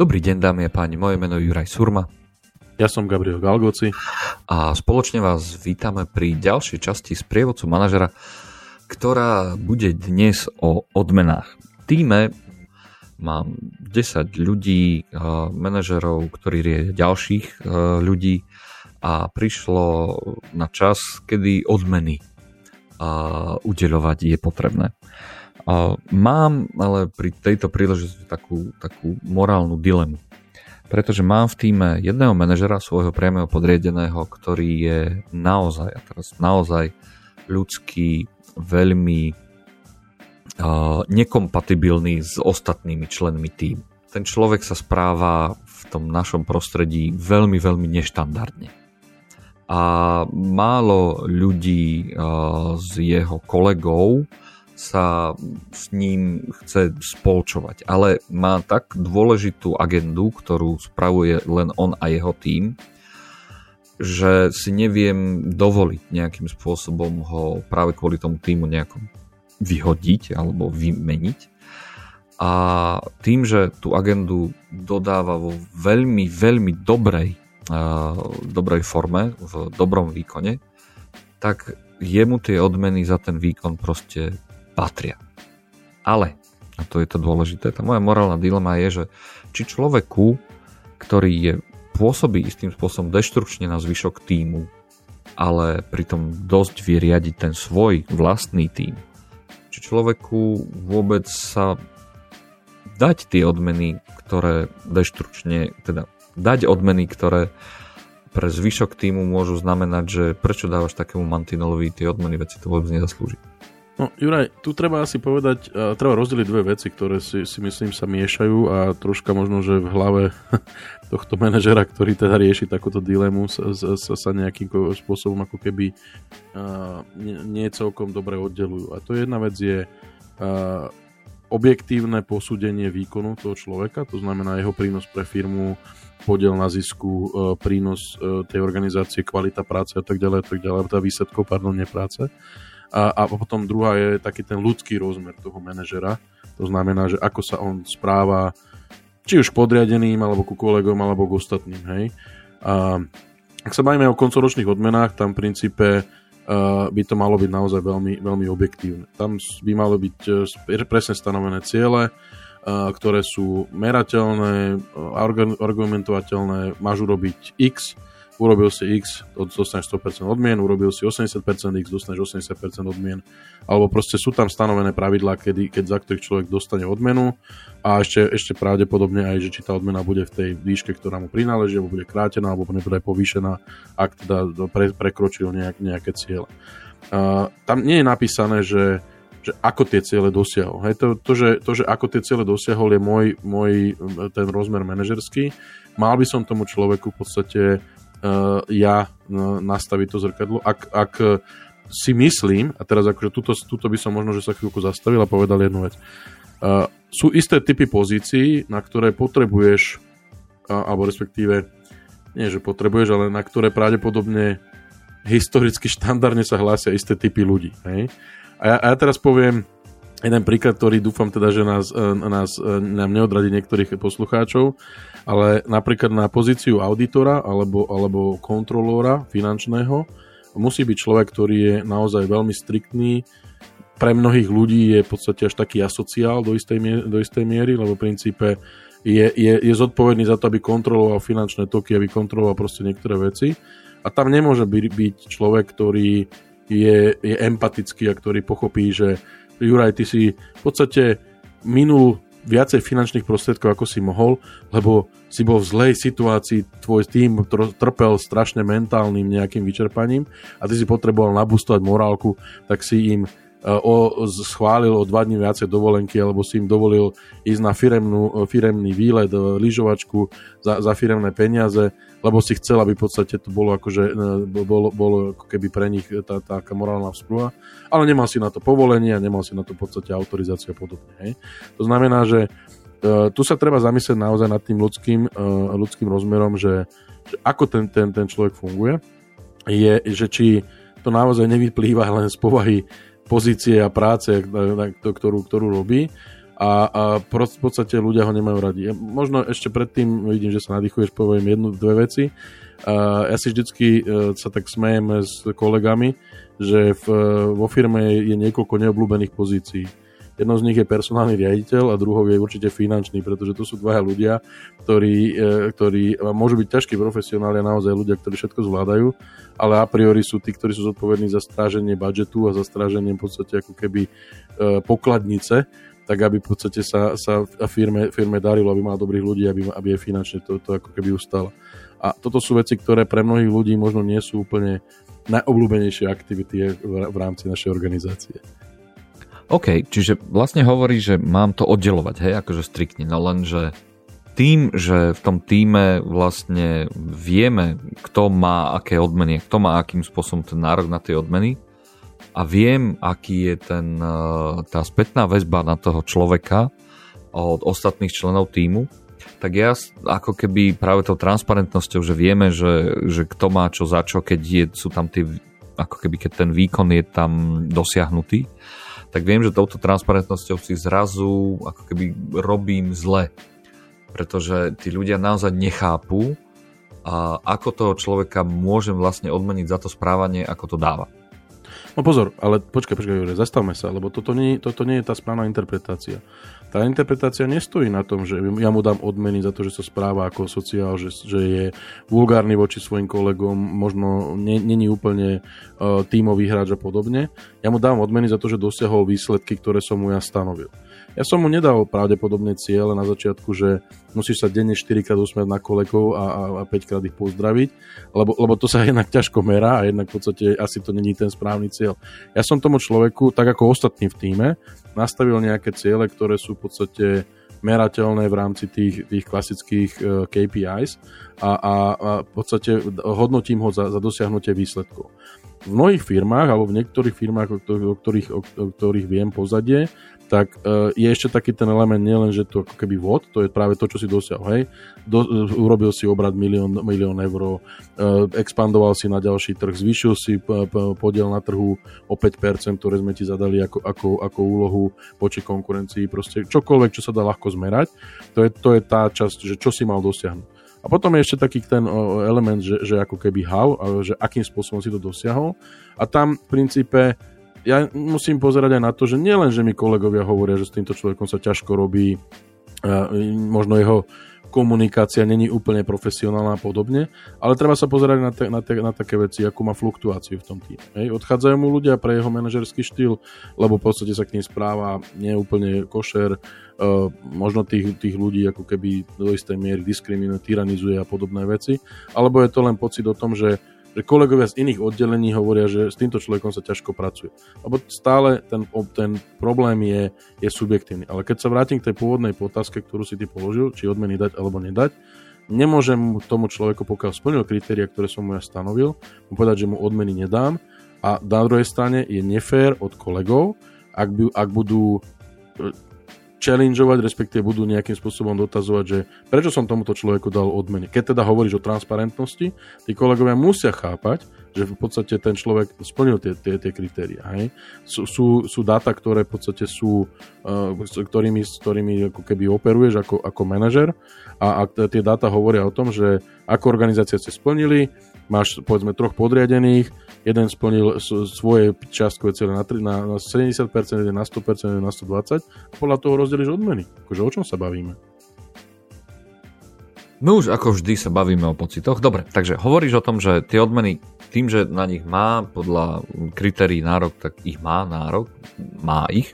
Dobrý deň, dámy a páni, moje meno je Juraj Surma. Ja som Gabriel Galgoci. A spoločne vás vítame pri ďalšej časti z prievodcu manažera, ktorá bude dnes o odmenách. Týme mám 10 ľudí, manažerov, ktorí riedia ďalších ľudí a prišlo na čas, kedy odmeny udeľovať je potrebné. Mám ale pri tejto príležitosti takú, takú morálnu dilemu. Pretože mám v týme jedného manažera, svojho priamého podriedeného, ktorý je naozaj, a teraz naozaj ľudský, veľmi uh, nekompatibilný s ostatnými členmi týmu. Ten človek sa správa v tom našom prostredí veľmi, veľmi neštandardne. A málo ľudí z jeho kolegov sa s ním chce spolčovať, ale má tak dôležitú agendu, ktorú spravuje len on a jeho tým, že si neviem dovoliť nejakým spôsobom ho práve kvôli tomu týmu nejakom vyhodiť alebo vymeniť. A tým, že tú agendu dodáva vo veľmi, veľmi dobrej, dobrej forme, v dobrom výkone, tak jemu tie odmeny za ten výkon proste patria. Ale, a to je to dôležité, tá moja morálna dilema je, že či človeku, ktorý je, pôsobí istým spôsobom deštrukčne na zvyšok týmu, ale pritom dosť vie riadiť ten svoj vlastný tým, či človeku vôbec sa dať tie odmeny, ktoré deštručne, teda dať odmeny, ktoré pre zvyšok týmu môžu znamenať, že prečo dávaš takému mantinolovi tie odmeny, veci to vôbec nezaslúži. No, Juraj, tu treba asi povedať, uh, treba rozdeliť dve veci, ktoré si, si myslím sa miešajú a troška možno, že v hlave tohto manažera, ktorý teda rieši takúto dilemu, sa, sa, sa nejakým spôsobom ako keby uh, nie, nie celkom dobre oddelujú. A to jedna vec je uh, objektívne posúdenie výkonu toho človeka, to znamená jeho prínos pre firmu, podiel na zisku, uh, prínos uh, tej organizácie, kvalita práce a tak ďalej, a tak ďalej, tá výsledkov, pardon, nie práce. A, a potom druhá je taký ten ľudský rozmer toho manažera. To znamená, že ako sa on správa či už podriadeným, alebo ku kolegom, alebo k ostatným. Hej. A ak sa bavíme o koncoročných odmenách, tam v princípe uh, by to malo byť naozaj veľmi, veľmi objektívne. Tam by malo byť uh, presne stanovené ciele, uh, ktoré sú merateľné, argumentovateľné, máš urobiť X, urobil si X, dostaneš 100% odmien, urobil si 80% X, dostaneš 80% odmien. Alebo proste sú tam stanovené pravidlá, kedy, keď za ktorých človek dostane odmenu a ešte, ešte pravdepodobne aj, že či tá odmena bude v tej výške, ktorá mu prináleží, alebo bude krátená, alebo nebude povýšená, ak teda pre, prekročil nejak, nejaké cieľe. Uh, tam nie je napísané, že že ako tie ciele dosiahol. Hej, to, to, že, to, že ako tie ciele dosiahol, je môj, môj ten rozmer manažerský. Mal by som tomu človeku v podstate ja uh, nastaviť to zrkadlo. Ak, ak uh, si myslím, a teraz akože tuto, tuto by som možno, že sa chvíľku zastavil a povedal jednu vec. Uh, sú isté typy pozícií, na ktoré potrebuješ, alebo respektíve, nie že potrebuješ, ale na ktoré pravdepodobne historicky štandardne sa hlásia isté typy ľudí. Hej? A, ja, a ja teraz poviem jeden príklad, ktorý dúfam teda, že nás, nás, nám neodradí niektorých poslucháčov ale napríklad na pozíciu auditora alebo, alebo kontrolóra finančného musí byť človek, ktorý je naozaj veľmi striktný. Pre mnohých ľudí je v podstate až taký asociál do istej, miery, do istej miery, lebo v princípe je, je, je zodpovedný za to, aby kontroloval finančné toky, aby kontroloval proste niektoré veci. A tam nemôže byť, byť človek, ktorý je, je empatický a ktorý pochopí, že Juraj, ty si v podstate minul viacej finančných prostriedkov, ako si mohol, lebo si bol v zlej situácii, tvoj tým trpel strašne mentálnym nejakým vyčerpaním a ty si potreboval nabustovať morálku, tak si im o, schválil o dva dní viacej dovolenky, alebo si im dovolil ísť na firemnú, firemný výlet, e, lyžovačku za, za firemné peniaze, lebo si chcel, aby v podstate to bolo akože, e, bolo, bolo ako keby pre nich tá, taká morálna vzprúha, ale nemal si na to povolenie a nemal si na to v podstate autorizáciu a podobne. Hej. To znamená, že tu sa treba zamyslieť naozaj nad tým ľudským, ľudským rozmerom, že, že ako ten, ten, ten človek funguje, je, že či to naozaj nevyplýva len z povahy pozície a práce, ktorú, ktorú robí, a, a v podstate ľudia ho nemajú radi. Ja, možno ešte predtým, vidím, že sa nadýchuješ, poviem jednu, dve veci. Ja si vždycky uh, sa tak smejeme s kolegami, že v, vo firme je niekoľko neobľúbených pozícií Jednou z nich je personálny riaditeľ a druhou je určite finančný, pretože to sú dvaja ľudia, ktorí, e, ktorí môžu byť ťažkí profesionáli a naozaj ľudia, ktorí všetko zvládajú, ale a priori sú tí, ktorí sú zodpovední za stráženie budžetu a za stráženie v podstate ako keby e, pokladnice, tak aby v podstate sa, sa firme, firme darilo, aby mala dobrých ľudí, aby, aby je finančne to, to ako keby ustala. A toto sú veci, ktoré pre mnohých ľudí možno nie sú úplne najobľúbenejšie aktivity v rámci našej organizácie. OK, čiže vlastne hovorí, že mám to oddelovať, hej, akože striktne, no len, že tým, že v tom týme vlastne vieme, kto má aké odmeny, kto má akým spôsobom ten nárok na tie odmeny a viem, aký je ten, e, tá spätná väzba na toho človeka od ostatných členov týmu, tak ja ako keby práve tou transparentnosťou, že vieme, že, že kto má čo za čo, keď je, sú tam tie, ako keby keď ten výkon je tam dosiahnutý, tak viem, že touto transparentnosťou si zrazu ako keby robím zle. Pretože tí ľudia naozaj nechápu, a ako toho človeka môžem vlastne odmeniť za to správanie, ako to dáva. No pozor, ale počkaj, počkaj, Jure, zastavme sa, lebo toto nie, toto nie je tá správna interpretácia. Tá interpretácia nestojí na tom, že ja mu dám odmeny za to, že sa správa ako sociál, že, že je vulgárny voči svojim kolegom, možno není úplne uh, tímový hráč a podobne. Ja mu dám odmeny za to, že dosiahol výsledky, ktoré som mu ja stanovil. Ja som mu nedal pravdepodobne cieľ na začiatku, že musíš sa denne 4 krát usmiať na kolegov a, a, a 5 krát ich pozdraviť, lebo, lebo to sa jednak ťažko merá a jednak v podstate asi to není ten správny cieľ. Ja som tomu človeku, tak ako ostatní v týme, nastavil nejaké ciele, ktoré sú v podstate merateľné v rámci tých, tých klasických e, KPIs a, a, a v podstate hodnotím ho za, za dosiahnutie výsledkov. V mnohých firmách alebo v niektorých firmách, o ktorých, o, o ktorých viem pozadie, tak uh, je ešte taký ten element nielen, že to ako keby vod, to je práve to, čo si dosiahol, hej. Do, urobil si obrad milión, milión eur, uh, expandoval si na ďalší trh, zvýšil si podiel na trhu o 5%, ktoré sme ti zadali ako, ako, ako úlohu voči konkurencii, proste čokoľvek, čo sa dá ľahko zmerať, to je, to je tá časť, že čo si mal dosiahnuť. A potom je ešte taký ten element, že, že ako keby how, že akým spôsobom si to dosiahol. A tam v princípe ja musím pozerať aj na to, že nielen, že mi kolegovia hovoria, že s týmto človekom sa ťažko robí, možno jeho komunikácia není úplne profesionálna a podobne, ale treba sa pozerať na, te, na, te, na také veci, ako má fluktuáciu v tom týme. Odchádzajú mu ľudia pre jeho manažerský štýl, lebo v podstate sa k ním správa nie úplne košer, uh, možno tých, tých ľudí ako keby do istej miery diskriminuje, tyranizuje a podobné veci, alebo je to len pocit o tom, že že kolegovia z iných oddelení hovoria, že s týmto človekom sa ťažko pracuje. Lebo stále ten, ten problém je, je subjektívny. Ale keď sa vrátim k tej pôvodnej otázke, ktorú si ty položil, či odmeny dať alebo nedať, nemôžem tomu človeku, pokiaľ splnil kritéria, ktoré som mu ja stanovil, mu povedať, že mu odmeny nedám. A na druhej strane je nefér od kolegov, ak, by, ak budú challengeovať, respektíve budú nejakým spôsobom dotazovať, že prečo som tomuto človeku dal odmeny. Keď teda hovoríš o transparentnosti, tí kolegovia musia chápať, že v podstate ten človek splnil tie, tie, tie kritéria. Hej? Sú, sú, sú dáta, ktoré v podstate sú, uh, ktorými, s ktorými ako keby operuješ ako, ako manažer a, a tie dáta hovoria o tom, že ako organizácia ste splnili, máš povedzme troch podriadených, jeden splnil svoje čiastkové cieľe na, na, na 70%, jeden na 100%, jeden na 120% a podľa toho rozdeliš odmeny. Akože o čom sa bavíme? No už ako vždy sa bavíme o pocitoch. Dobre, takže hovoríš o tom, že tie odmeny tým, že na nich má podľa kritérií nárok, tak ich má nárok, má ich.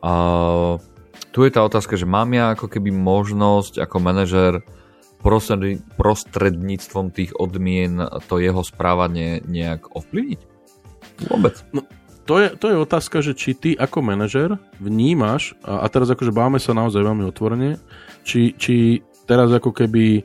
A tu je tá otázka, že mám ja ako keby možnosť ako manažer prostredníctvom tých odmien to jeho správanie nejak ovplyvniť? Vôbec. No, to je, to je otázka, že či ty ako manažer vnímaš, a, teraz akože báme sa naozaj veľmi otvorene, či, či teraz ako keby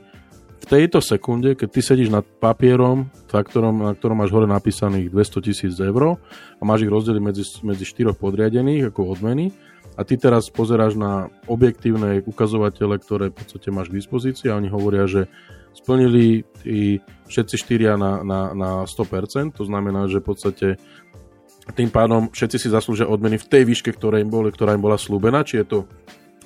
v tejto sekunde, keď ty sedíš nad papierom, ktorom, na ktorom máš hore napísaných 200 tisíc eur a máš ich rozdeliť medzi, medzi štyroch podriadených ako odmeny a ty teraz pozeráš na objektívne ukazovatele, ktoré v podstate máš k dispozícii a oni hovoria, že splnili tí všetci štyria na, na, na 100%, to znamená, že v podstate tým pádom všetci si zaslúžia odmeny v tej výške, ktorá im, boli, ktorá im bola slúbená, či je to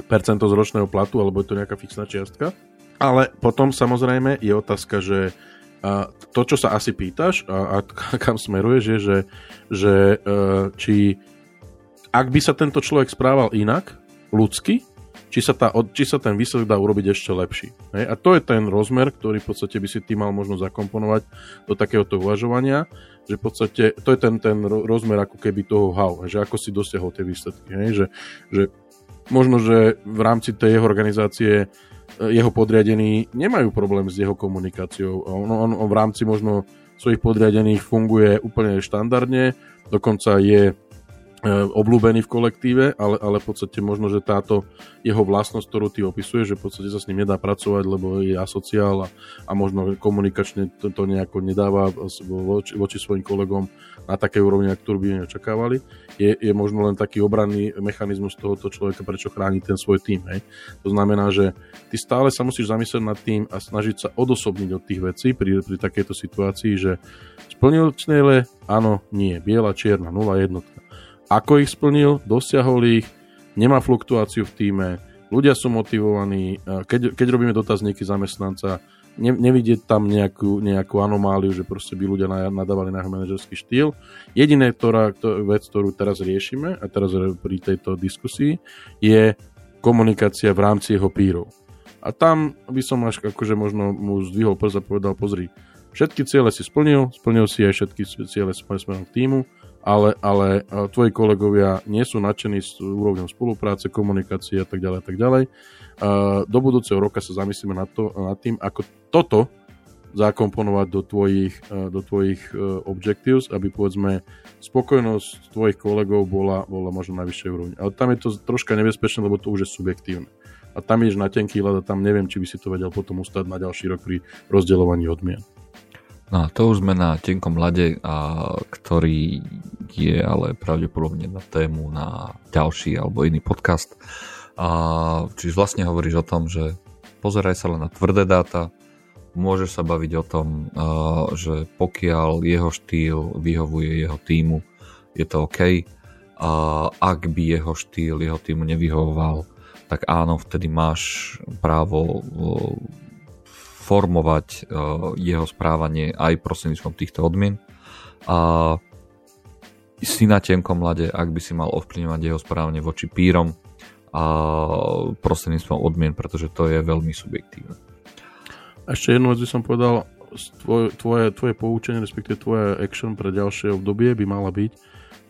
percento z ročného platu, alebo je to nejaká fixná čiastka. Ale potom samozrejme je otázka, že to, čo sa asi pýtaš a, a kam smeruješ, je, že, že e, či ak by sa tento človek správal inak, ľudsky, či sa, tá, či sa ten výsledok dá urobiť ešte lepší. Hej? A to je ten rozmer, ktorý v podstate by si ty mal možno zakomponovať do takéhoto uvažovania, že v podstate to je ten, ten rozmer ako keby toho how, že ako si dosiahol tie výsledky. Hej? Že, že možno, že v rámci tej jeho organizácie e, jeho podriadení nemajú problém s jeho komunikáciou. On, on, on v rámci možno svojich podriadených funguje úplne štandardne, dokonca je E, obľúbený v kolektíve, ale, ale v podstate možno, že táto jeho vlastnosť, ktorú ty opisuješ, že v podstate sa s ním nedá pracovať, lebo je asociál a, a možno komunikačne to, to nejako nedáva voči, voči svojim kolegom na také úrovni, ktorú by očakávali, je, je možno len taký obranný mechanizmus tohoto človeka, prečo chráni ten svoj tým. Hej. To znamená, že ty stále sa musíš zamyslieť nad tým a snažiť sa odosobniť od tých vecí pri, pri takejto situácii, že splnil cieľe, áno, nie, biela, čierna, nula, jednotka ako ich splnil, dosiahol ich, nemá fluktuáciu v týme, ľudia sú motivovaní, keď, keď robíme dotazníky zamestnanca, ne, nevidieť tam nejakú, nejakú anomáliu, že proste by ľudia nadávali na manažerský štýl. Jediné ktorá, to, vec, ktorú teraz riešime, a teraz pri tejto diskusii, je komunikácia v rámci jeho pírov. A tam by som až akože možno mu zdvihol prst a povedal, pozri, všetky ciele si splnil, splnil si aj všetky ciele smerom k týmu, ale, ale tvoji kolegovia nie sú nadšení s úrovňou spolupráce, komunikácie a tak ďalej a tak ďalej. Do budúceho roka sa zamyslíme nad, to, nad tým, ako toto zakomponovať do tvojich, do tvojich objectives, aby povedzme spokojnosť tvojich kolegov bola, bola možno na vyššej úrovni. Ale tam je to troška nebezpečné, lebo to už je subjektívne. A tam ješ na tenký ľad a tam neviem, či by si to vedel potom ustať na ďalší rok pri rozdeľovaní odmien. No to už sme na tenkom lade, a, ktorý je ale pravdepodobne na tému na ďalší alebo iný podcast. A, čiže vlastne hovoríš o tom, že pozeraj sa len na tvrdé dáta, môžeš sa baviť o tom, a, že pokiaľ jeho štýl vyhovuje jeho týmu, je to OK. A ak by jeho štýl jeho týmu nevyhovoval, tak áno, vtedy máš právo formovať uh, jeho správanie aj prostredníctvom týchto odmien. A si na tenkom mlade, ak by si mal ovplyvňovať jeho správanie voči pírom a prostredníctvom odmien, pretože to je veľmi subjektívne. Ešte jednu vec by som povedal, tvoje, tvoje, tvoje poučenie, respektíve tvoje action pre ďalšie obdobie by mala byť,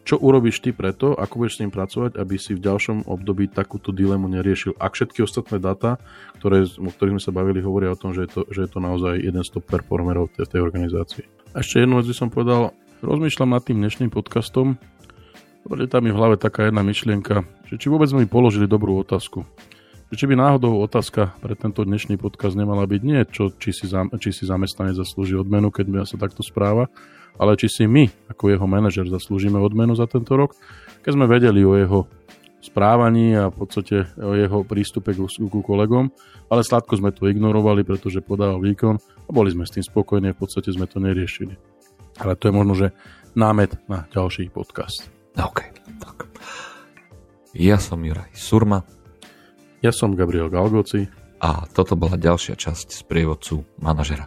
čo urobíš ty preto, ako budeš s ním pracovať, aby si v ďalšom období takúto dilemu neriešil? Ak všetky ostatné dáta, ktoré, o ktorých sme sa bavili, hovoria o tom, že je to, že je to naozaj jeden z top performerov v tej organizácii. A ešte jednu vec by som povedal, rozmýšľam nad tým dnešným podcastom, pretože tam je v hlave taká jedna myšlienka, že či vôbec sme mi položili dobrú otázku. Že či by náhodou otázka pre tento dnešný podcast nemala byť nie, čo, či, si, či si zamestnanec zaslúži odmenu, keď sa takto správa, ale či si my, ako jeho manažer, zaslúžime odmenu za tento rok, keď sme vedeli o jeho správaní a v podstate o jeho prístupe k, ku kolegom, ale sladko sme to ignorovali, pretože podával výkon a boli sme s tým spokojní a v podstate sme to neriešili. Ale to je možno, že námet na ďalší podcast. OK, tak. Ja som Juraj Surma. Ja som Gabriel Galgoci. A toto bola ďalšia časť z prievodcu manažera.